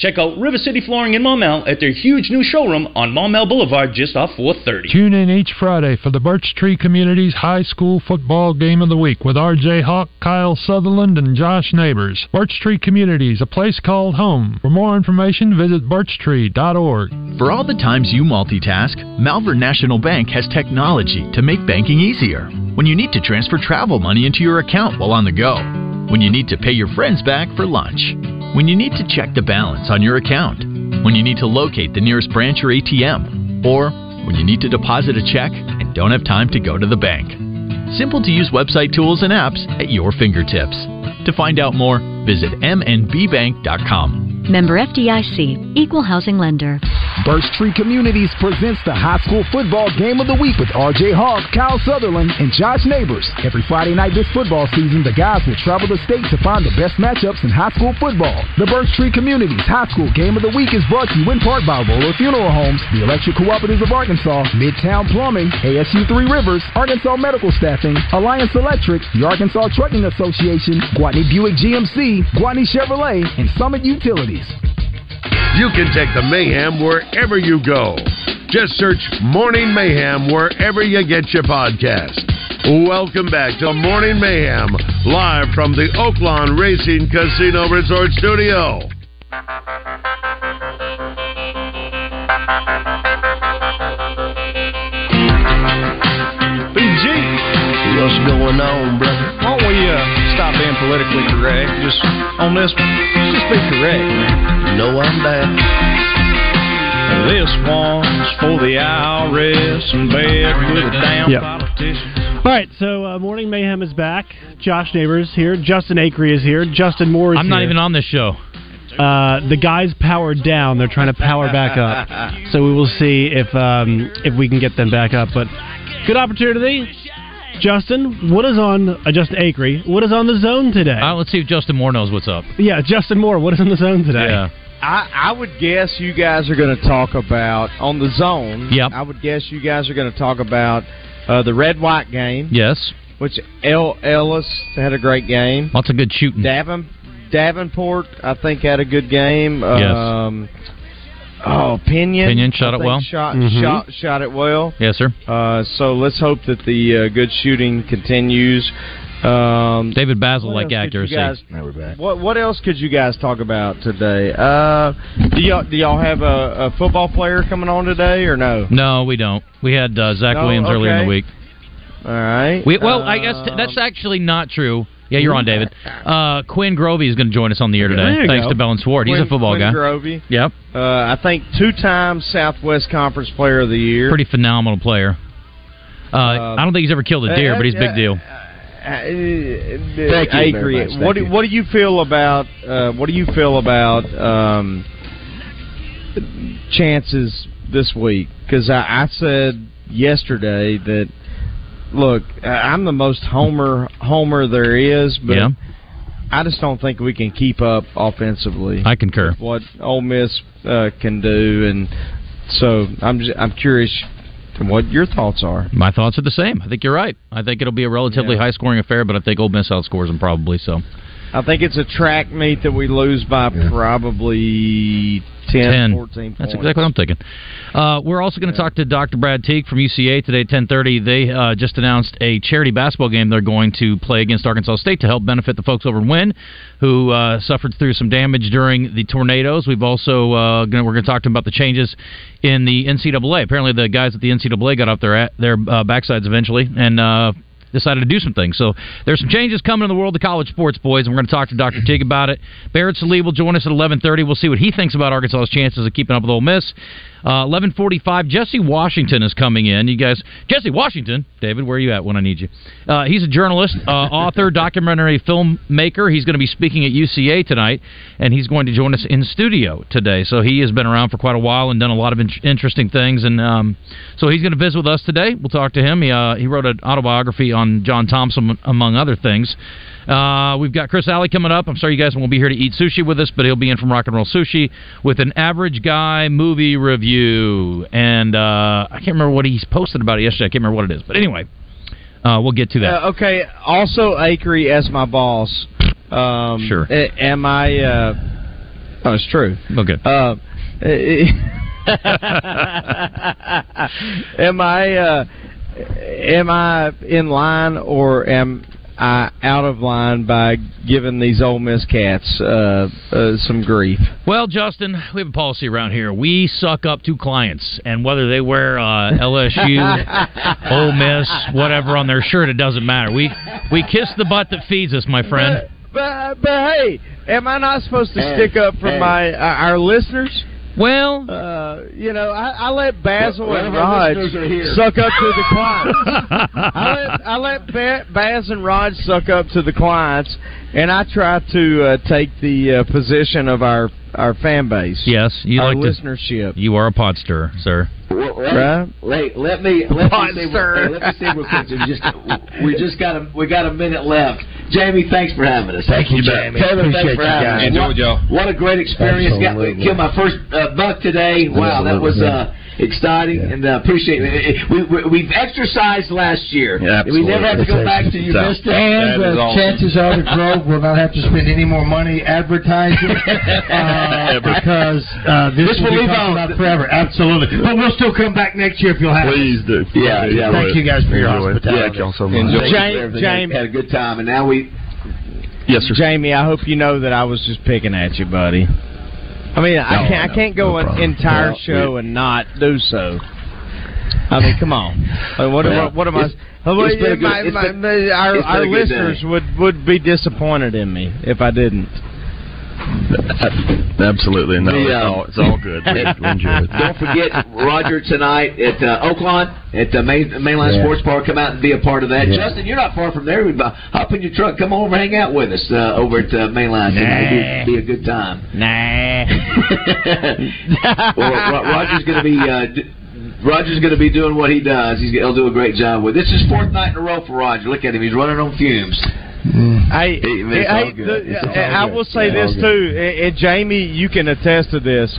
Check out River City Flooring in Maumelle at their huge new showroom on Maumelle Boulevard just off 430. Tune in each Friday for the Birch Tree Community's High School Football Game of the Week with R.J. Hawk, Kyle Sutherland, and Josh Neighbors. Birch Tree Communities, a place called home. For more information, visit birchtree.org. For all the times you multitask, Malvern National Bank has technology to make banking easier. When you need to transfer travel money into your account while on the go. When you need to pay your friends back for lunch. When you need to check the balance on your account. When you need to locate the nearest branch or ATM. Or when you need to deposit a check and don't have time to go to the bank. Simple to use website tools and apps at your fingertips. To find out more, visit mnbbank.com. Member FDIC, Equal Housing Lender. Birch Tree Communities presents the high school football game of the week with RJ Hawk, Kyle Sutherland, and Josh Neighbors. Every Friday night this football season, the guys will travel the state to find the best matchups in high school football. The Birch Tree Communities High School Game of the Week is brought to you in part by Roller Funeral Homes, the Electric Cooperatives of Arkansas, Midtown Plumbing, ASU Three Rivers, Arkansas Medical Staffing, Alliance Electric, the Arkansas Trucking Association, Gwatney Buick GMC, Gwatney Chevrolet, and Summit Utilities. You can take the mayhem wherever you go. Just search Morning Mayhem wherever you get your podcast. Welcome back to Morning Mayhem, live from the Oaklawn Racing Casino Resort Studio. BG. What's going on, brother? Why don't we uh, stop being politically correct? Just on this one, let's just be correct, man. No, I'm down. This one's for the IRS and bed with a damn Yep. politician. All right, so uh, Morning Mayhem is back. Josh Neighbors here. Justin Acree is here. Justin Moore is I'm here. not even on this show. Uh, the guys powered down. They're trying to power back up. So we will see if um, if we can get them back up. But good opportunity. Justin, what is on uh, Justin Acree? What is on the zone today? Uh, let's see if Justin Moore knows what's up. yeah, Justin Moore. What is on the zone today? Yeah. I, I would guess you guys are going to talk about on the zone. Yep. I would guess you guys are going to talk about uh, the red white game. Yes. Which El Ellis had a great game. Lots of good shooting. Davin Davenport, I think, had a good game. Yes. Um, oh, Pinion. Pinion shot I it well. Shot Mhm. shot shot it well. Yes, sir. Uh, so let's hope that the uh, good shooting continues. Um, David Bazzel like else could accuracy. Guys, Now we're back. What what else could you guys talk about today? Uh, do y'all do y'all have a, a football player coming on today or no? No, we don't. We had uh, Zach No? Williams earlier in the week. All right. We, well, I guess t- that's actually not true. Yeah, you're on, David. Uh, Quinn Grovey is going to join us on the air today, thanks go. to Bell and Sword. He's a football Quinn guy. Grovey. Yep, Uh, I think two-time Southwest Conference Player of the Year. pretty phenomenal player. Uh, I don't think he's ever killed a deer, but he's a big deal. Thank Thank you very much. What do, you. what do you feel about uh, what do you feel about um, chances this week? Because I, I said yesterday that look, I- I'm the most homer homer there is, but Yeah. I just don't think we can keep up offensively. I concur. with What Ole Miss uh, can do, and so I'm just, I'm curious what your thoughts are. My thoughts are the same. I think you're right. I think it'll be a relatively high scoring affair, but I think Ole Miss outscores them probably. So I think it's a track meet that we lose by probably 10, 14 points. That's exactly what I'm thinking. Uh, we're also going to talk to Dr. Brad Teague from UCA today at 10:30. They uh, just announced a charity basketball game they're going to play against Arkansas State to help benefit the folks over in Wynne who uh, suffered through some damage during the tornadoes. We've also uh, gonna, we're going to talk to them about the changes in the NCAA. Apparently, the guys at the NCAA got off their at their uh, backsides eventually and. Decided to do some things. So there's some changes coming in the world of college sports, boys, and we're going to talk to Dr. Teague about it. Barrett Sallee will join us at 11:30. We'll see what he thinks about Arkansas's chances of keeping up with Ole Miss. Uh, 11:45. Jesse Washington is coming in. You guys, Jesse Washington, David, where are you at when I need you? Uh, he's a journalist, uh, author, documentary filmmaker. He's going to be speaking at UCA tonight, and he's going to join us in studio today. So he has been around for quite a while and done a lot of in- interesting things, and um, so he's going to visit with us today. We'll talk to him. He uh, he wrote an autobiography on John Thompson, among other things. Uh, we've got Chris Alley coming up. I'm sorry you guys won't be here to eat sushi with us, but he'll be in from Rock and Roll Sushi with an average guy movie review. And uh, I can't remember what he's posted about it yesterday. I can't remember what it is. But anyway, uh, we'll get to that. Uh, okay. Also, Acree as my boss. Um, Sure. a- Am I? Uh, oh, it's true. Okay. Uh, am I? Uh, am I in line or am I out of line by giving these Ole Miss cats uh, uh, some grief? Well, Justin, we have a policy around here. We suck up to clients, and whether they wear uh, LSU, Ole Miss, whatever on their shirt, it doesn't matter. We we kiss the butt that feeds us, my friend. But, but hey, am I not supposed to Hey, stick up for hey. my uh, our listeners? Well, uh, you know, I, I let Bazzel One and of our Raj listeners are here. suck up to the clients. I let I let ba- Baz and Raj suck up to the clients, and I try to uh, take the uh, position of our our fan base. Yes, you our like to- listenership. You are a pot stirrer, sir. Well, let, Right. Wait, let me let me say Monster. let me say real quick. We just we just got a we got a minute left. Jamie, thanks for having us. Thank you, You. Jamie. Taylor, Appreciate thanks for you having guys. us. Enjoyed What- y'all. What a great experience! Got killed my first uh, buck today. Wow, that was uh, exciting and uh, appreciate it. We, we we've exercised last year. Yeah, we never have to go back to you So, missed it. And uh, chances are the Grove will not have to spend any more money advertising uh, because uh, this, This will will be leave talked on. about forever. Absolutely. But we'll still come back next year if you'll have Please us. do. Yeah, yeah. Thank you guys for your Enjoy hospitality. Thank y'all so much. Enjoy Jamie- everything. Jamie- had a good time, and now we Yes, sir. Jamie, I hope you know that I was just picking at you, buddy. I mean, I can't no, I can't go no an entire show and not do so. I mean, come on. I mean, what am I? Well, What am I? well, it's been a good- my- my- been- my- our our listeners would would be disappointed in me if I didn't. Absolutely. No, The, it's, uh, all, it's all good. We enjoy it. Don't forget Roger tonight at uh, Oaklawn at the main, Mainline Yeah. Sports Bar. Come out and be a part of that. Yeah. Justin, you're not far from there. We hop in your truck, come over, hang out with us uh, over at uh, Mainline tonight. Be, be a good time. Nah. well, Roger's going to be. Uh, d- Roger's going to be doing what he does. He's, he'll do a great job with. This is fourth night in a row for Roger. Look at him; he's running on fumes. Hey, Hey, man, hey, all the- I will say It's this too, and, and Jamie, you can attest to this.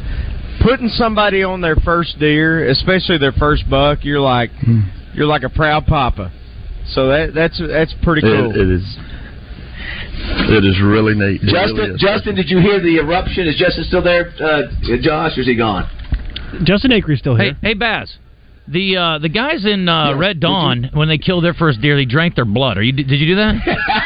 Putting somebody on their first deer, especially their first buck, you're like you're like a proud papa. So that that's that's pretty cool. It, it is. It is really neat. It Justin, really. Justin, did you hear the eruption? Is Justin still there, uh, Josh, or is he gone? Justin Acree's still here. hey, Baz. The uh, the guys in uh, Red Dawn when they killed their first deer, they drank their blood. Are you did you do that?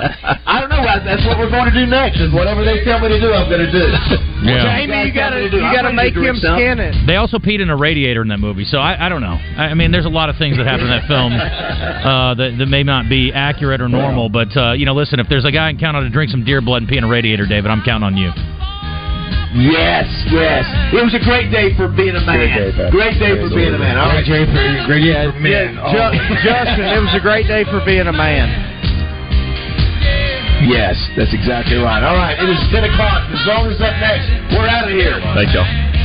I don't know. That's what we're going to do next. Is whatever they tell me to do, I'm going to do. Yeah. Jamie, you gotta you gotta make him some. skin it. They also peed in a radiator in that movie, so I, I don't know. I, I mean, there's a lot of things that happen in that film uh, that, that may not be accurate or normal. But uh, you know, listen, if there's a guy counting to drink some deer blood and pee in a radiator, David, I'm counting on you. Yes, yes. It was a great day for being a man. Great day, for being a man. All right, Great day for, great day for men. Yeah, Ju- Justin, it was a great day for being a man. Yes, that's exactly right. All right, it is 10 o'clock. The zone is up next. We're out of here. Thank y'all.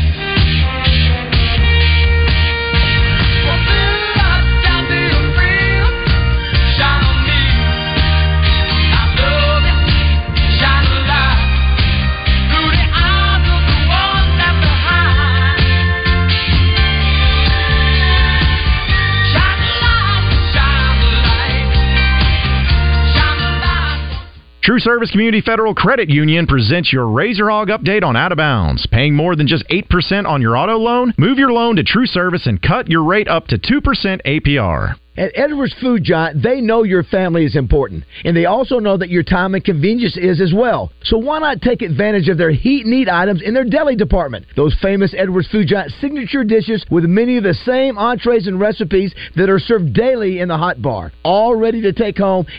True Service Community Federal Credit Union presents your Razor Hog update on Out of Bounds. Paying more than just 8% on your auto loan? Move your loan to True Service and cut your rate up to 2% APR. At Edwards Food Giant, they know your family is important, and they also know that your time and convenience is as well. So why not take advantage of their heat and eat items in their deli department? Those famous Edwards Food Giant signature dishes with many of the same entrees and recipes that are served daily in the hot bar, all ready to take home